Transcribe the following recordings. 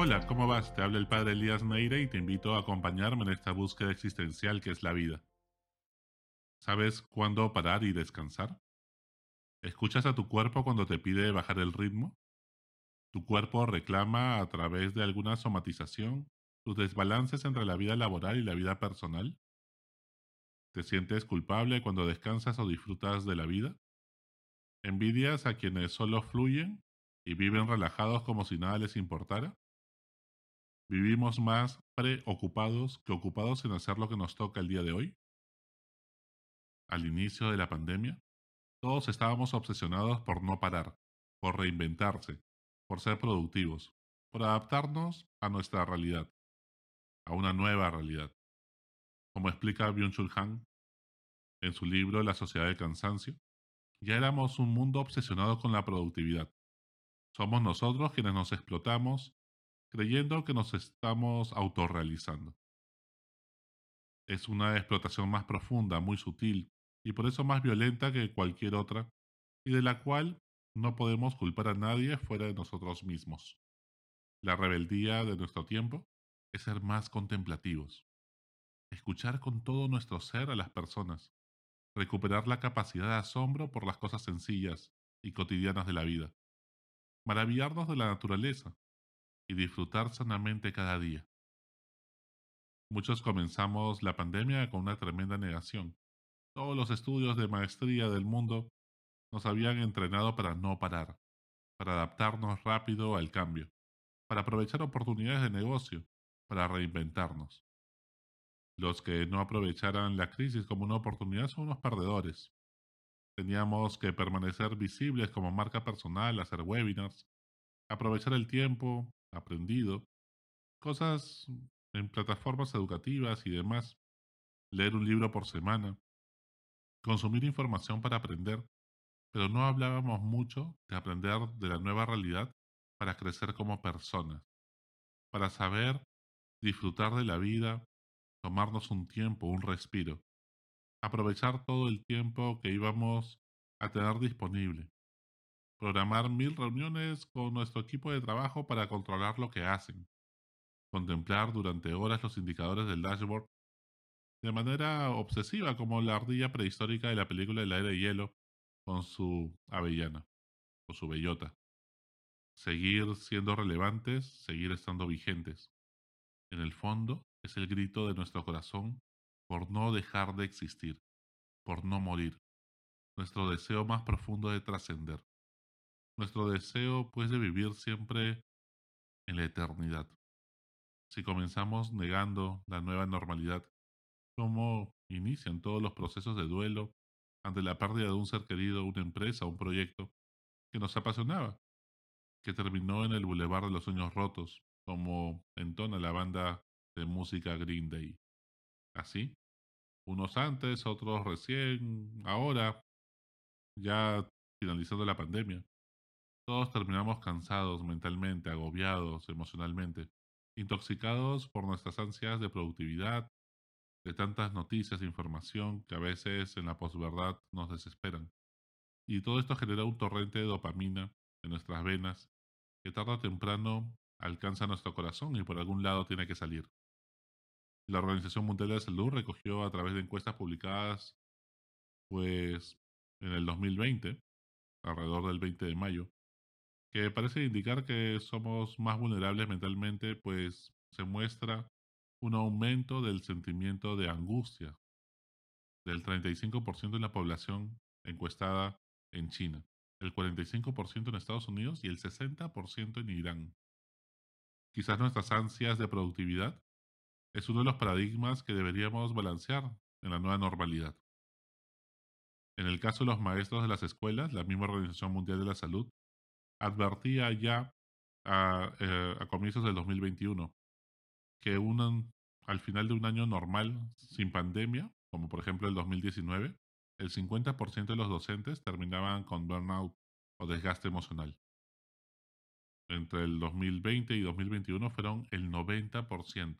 Hola, ¿cómo vas? Te habla el padre Elías Neire y te invito a acompañarme en esta búsqueda existencial que es la vida. ¿Sabes cuándo parar y descansar? ¿Escuchas a tu cuerpo cuando te pide bajar el ritmo? ¿Tu cuerpo reclama a través de alguna somatización tus desbalances entre la vida laboral y la vida personal? ¿Te sientes culpable cuando descansas o disfrutas de la vida? ¿Envidias a quienes solo fluyen y viven relajados como si nada les importara? ¿Vivimos más preocupados que ocupados en hacer lo que nos toca el día de hoy? Al inicio de la pandemia, todos estábamos obsesionados por no parar, por reinventarse, por ser productivos, por adaptarnos a nuestra realidad, a una nueva realidad. Como explica Byung-Chul en su libro La sociedad del cansancio, ya éramos un mundo obsesionado con la productividad. Somos nosotros quienes nos explotamos creyendo que nos estamos autorrealizando. Es una explotación más profunda, muy sutil, y por eso más violenta que cualquier otra, y de la cual no podemos culpar a nadie fuera de nosotros mismos. La rebeldía de nuestro tiempo es ser más contemplativos, escuchar con todo nuestro ser a las personas, recuperar la capacidad de asombro por las cosas sencillas y cotidianas de la vida, maravillarnos de la naturaleza, y disfrutar sanamente cada día. Muchos comenzamos la pandemia con una tremenda negación. Todos los estudios de maestría del mundo nos habían entrenado para no parar, para adaptarnos rápido al cambio, para aprovechar oportunidades de negocio, para reinventarnos. Los que no aprovecharan la crisis como una oportunidad son unos perdedores. Teníamos que permanecer visibles como marca personal, hacer webinars, aprovechar el tiempo, aprendido, cosas en plataformas educativas y demás, leer un libro por semana, consumir información para aprender, pero no hablábamos mucho de aprender de la nueva realidad para crecer como personas, para saber disfrutar de la vida, tomarnos un tiempo, un respiro, aprovechar todo el tiempo que íbamos a tener disponible, programar mil reuniones con nuestro equipo de trabajo para controlar lo que hacen, contemplar durante horas los indicadores del dashboard de manera obsesiva como la ardilla prehistórica de la película El aire de hielo con su avellana o su bellota. Seguir siendo relevantes, seguir estando vigentes. En el fondo es el grito de nuestro corazón por no dejar de existir, por no morir, nuestro deseo más profundo de trascender nuestro deseo pues de vivir siempre en la eternidad. Si comenzamos negando la nueva normalidad, ¿cómo inician todos los procesos de duelo ante la pérdida de un ser querido, una empresa, un proyecto que nos apasionaba, que terminó en el Boulevard de los Sueños Rotos, como entona la banda de música Green Day? Así, unos antes, otros recién, ahora, ya finalizando la pandemia. Todos terminamos cansados mentalmente, agobiados emocionalmente, intoxicados por nuestras ansias de productividad, de tantas noticias e información que a veces en la posverdad nos desesperan. Y todo esto genera un torrente de dopamina en nuestras venas que tarde o temprano alcanza nuestro corazón y por algún lado tiene que salir. La Organización Mundial de Salud recogió a través de encuestas publicadas pues en el 2020, alrededor del 20 de mayo, que parece indicar que somos más vulnerables mentalmente, pues se muestra un aumento del sentimiento de angustia del 35% en la población encuestada en China, el 45% en Estados Unidos y el 60% en Irán. Quizás nuestras ansias de productividad es uno de los paradigmas que deberíamos balancear en la nueva normalidad. En el caso de los maestros de las escuelas, la misma Organización Mundial de la Salud advertía ya eh, a, comienzos del 2021 que al final de un año normal sin pandemia, como por ejemplo el 2019, el 50% de los docentes terminaban con burnout o desgaste emocional. Entre el 2020 y 2021 fueron el 90%.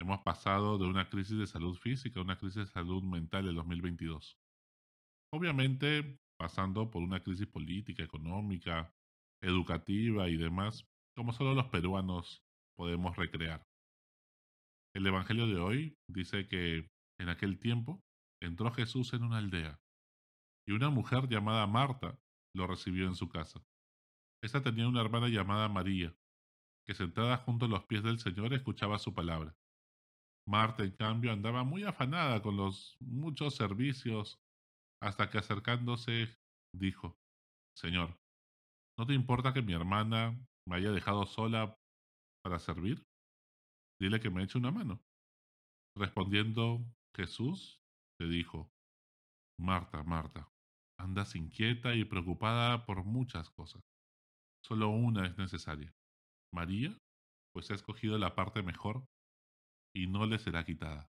Hemos pasado de una crisis de salud física a una crisis de salud mental en 2022. Obviamente, pasando por una crisis política, económica, educativa y demás, como solo los peruanos podemos recrear. El Evangelio de hoy dice que en aquel tiempo entró Jesús en una aldea y una mujer llamada Marta lo recibió en su casa. Esta tenía una hermana llamada María, que sentada junto a los pies del Señor escuchaba su palabra. Marta, en cambio, andaba muy afanada con los muchos servicios, hasta que acercándose dijo, Señor, ¿no te importa que mi hermana me haya dejado sola para servir? Dile que me eche una mano. Respondiendo Jesús, le dijo, Marta, Marta, andas inquieta y preocupada por muchas cosas. Solo una es necesaria. María, pues ha escogido la parte mejor y no le será quitada.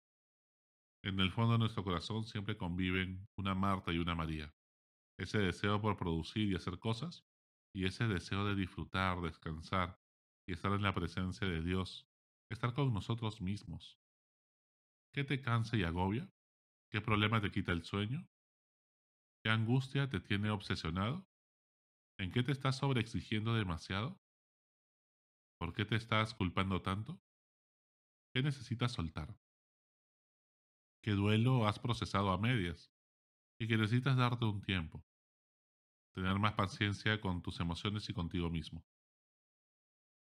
En el fondo de nuestro corazón siempre conviven una Marta y una María. Ese deseo por producir y hacer cosas y ese deseo de disfrutar, descansar y estar en la presencia de Dios, estar con nosotros mismos. ¿Qué te cansa y agobia? ¿Qué problema te quita el sueño? ¿Qué angustia te tiene obsesionado? ¿En qué te estás sobreexigiendo demasiado? ¿Por qué te estás culpando tanto? ¿Qué necesitas soltar? ¿Qué duelo has procesado a medias? Y que necesitas darte un tiempo. Tener más paciencia con tus emociones y contigo mismo.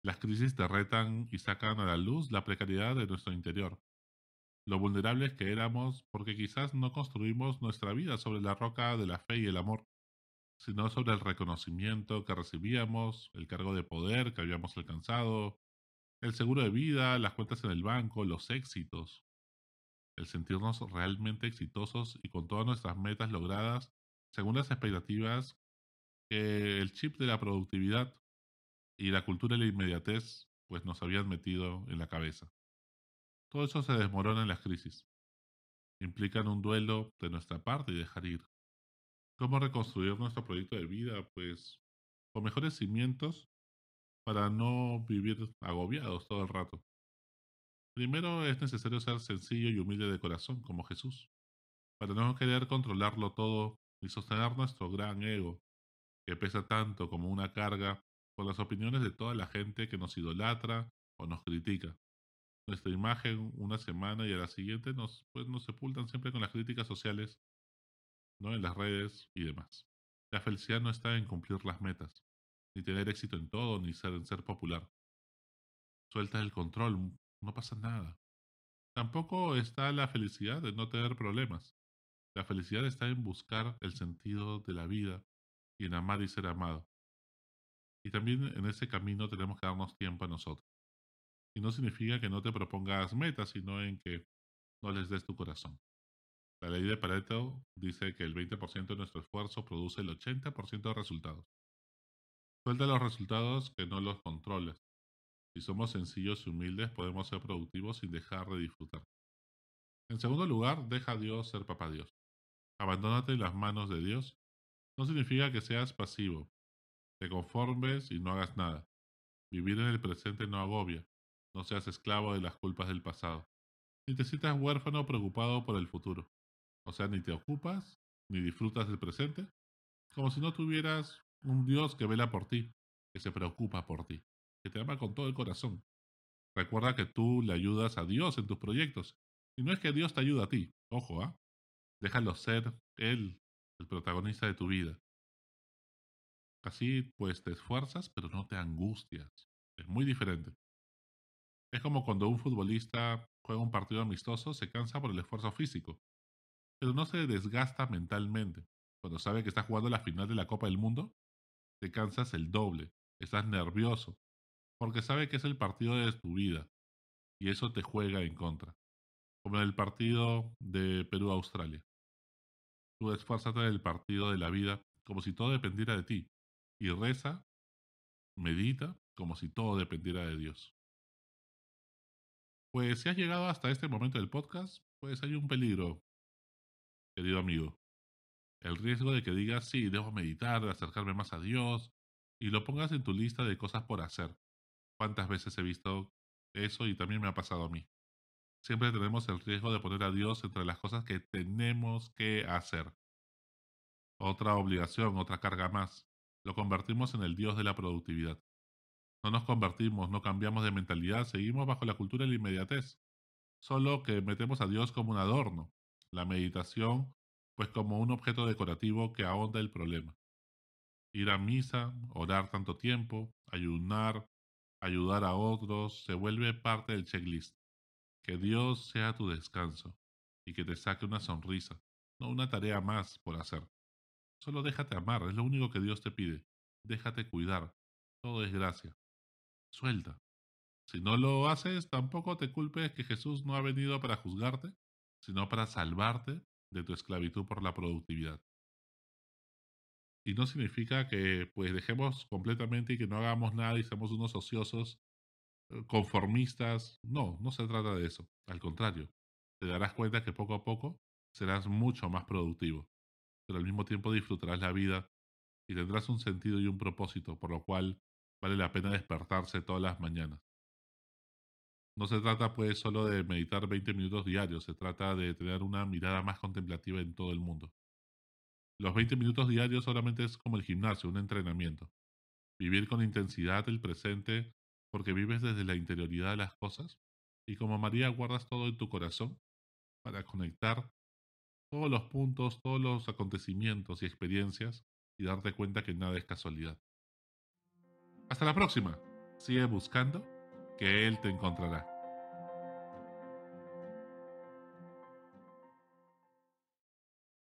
Las crisis te retan y sacan a la luz la precariedad de nuestro interior, lo vulnerables que éramos porque quizás no construimos nuestra vida sobre la roca de la fe y el amor, sino sobre el reconocimiento que recibíamos, el cargo de poder que habíamos alcanzado, el seguro de vida, las cuentas en el banco, los éxitos, el sentirnos realmente exitosos y con todas nuestras metas logradas según las expectativas que el chip de la productividad y la cultura de la inmediatez pues nos habían metido en la cabeza. Todo eso se desmorona en las crisis. Implican un duelo de nuestra parte y dejar ir. ¿Cómo reconstruir nuestro proyecto de vida? Pues con mejores cimientos para no vivir agobiados todo el rato. Primero es necesario ser sencillo y humilde de corazón, como Jesús, para no querer controlarlo todo y sostener nuestro gran ego, que pesa tanto como una carga con las opiniones de toda la gente que nos idolatra o nos critica nuestra imagen una semana y a la siguiente nos, pues, nos sepultan siempre con las críticas sociales, ¿no? En las redes y demás. La felicidad no está en cumplir las metas, ni tener éxito en todo, ni ser, en ser popular. Suelta el control, no pasa nada. Tampoco está la felicidad de no tener problemas. La felicidad está en buscar el sentido de la vida y en amar y ser amado. Y también en ese camino tenemos que darnos tiempo a nosotros. Y no significa que no te propongas metas, sino en que no les des tu corazón. La ley de Pareto dice que el 20% de nuestro esfuerzo produce el 80% de resultados. Suelta los resultados que no los controles. Si somos sencillos y humildes, podemos ser productivos sin dejar de disfrutar. En segundo lugar, deja a Dios ser papá Dios. Abandónate en las manos de Dios. No significa que seas pasivo, te conformes y no hagas nada. Vivir en el presente no agobia, no seas esclavo de las culpas del pasado. Ni te sientas huérfano preocupado por el futuro. O sea, ni te ocupas, ni disfrutas del presente, como si no tuvieras un Dios que vela por ti, que se preocupa por ti, que te ama con todo el corazón. Recuerda que tú le ayudas a Dios en tus proyectos. Y no es que Dios te ayude a ti, ojo, ¿ah? Déjalo ser Él, el protagonista de tu vida. Así pues te esfuerzas, pero no te angustias. Es muy diferente. Es como cuando un futbolista juega un partido amistoso, se cansa por el esfuerzo físico, pero no se desgasta mentalmente. Cuando sabe que está jugando la final de la Copa del Mundo, te cansas el doble, estás nervioso, porque sabe que es el partido de tu vida, y eso te juega en contra, como en el partido de Perú-Australia. Tú esfuérzate en el partido de la vida como si todo dependiera de ti, y reza, medita como si todo dependiera de Dios. Pues si has llegado hasta este momento del podcast, pues hay un peligro, querido amigo. El riesgo de que digas, sí, debo meditar, acercarme más a Dios, y lo pongas en tu lista de cosas por hacer. ¿Cuántas veces he visto eso y también me ha pasado a mí? Siempre tenemos el riesgo de poner a Dios entre las cosas que tenemos que hacer. Otra obligación, otra carga más. Lo convertimos en el Dios de la productividad. No nos convertimos, no cambiamos de mentalidad, seguimos bajo la cultura de la inmediatez. Solo que metemos a Dios como un adorno, la meditación pues como un objeto decorativo que ahonda el problema. Ir a misa, orar tanto tiempo, ayunar, ayudar a otros, se vuelve parte del checklist. Que Dios sea tu descanso y que te saque una sonrisa, no una tarea más por hacer. Solo déjate amar, es lo único que Dios te pide. Déjate cuidar, todo es gracia. Suelta. Si no lo haces, tampoco te culpes que Jesús no ha venido para juzgarte, sino para salvarte de tu esclavitud por la productividad. Y no significa que pues dejemos completamente y que no hagamos nada y seamos unos ociosos, eh, conformistas. No, no se trata de eso. Al contrario, te darás cuenta que poco a poco serás mucho más productivo, pero al mismo tiempo disfrutarás la vida y tendrás un sentido y un propósito, por lo cual vale la pena despertarse todas las mañanas. No se trata pues solo de meditar 20 minutos diarios, se trata de tener una mirada más contemplativa en todo el mundo. Los 20 minutos diarios solamente es como el gimnasio, un entrenamiento. Vivir con intensidad el presente porque vives desde la interioridad de las cosas y como María guardas todo en tu corazón para conectar todos los puntos, todos los acontecimientos y experiencias y darte cuenta que nada es casualidad. Hasta la próxima. Sigue buscando que Él te encontrará.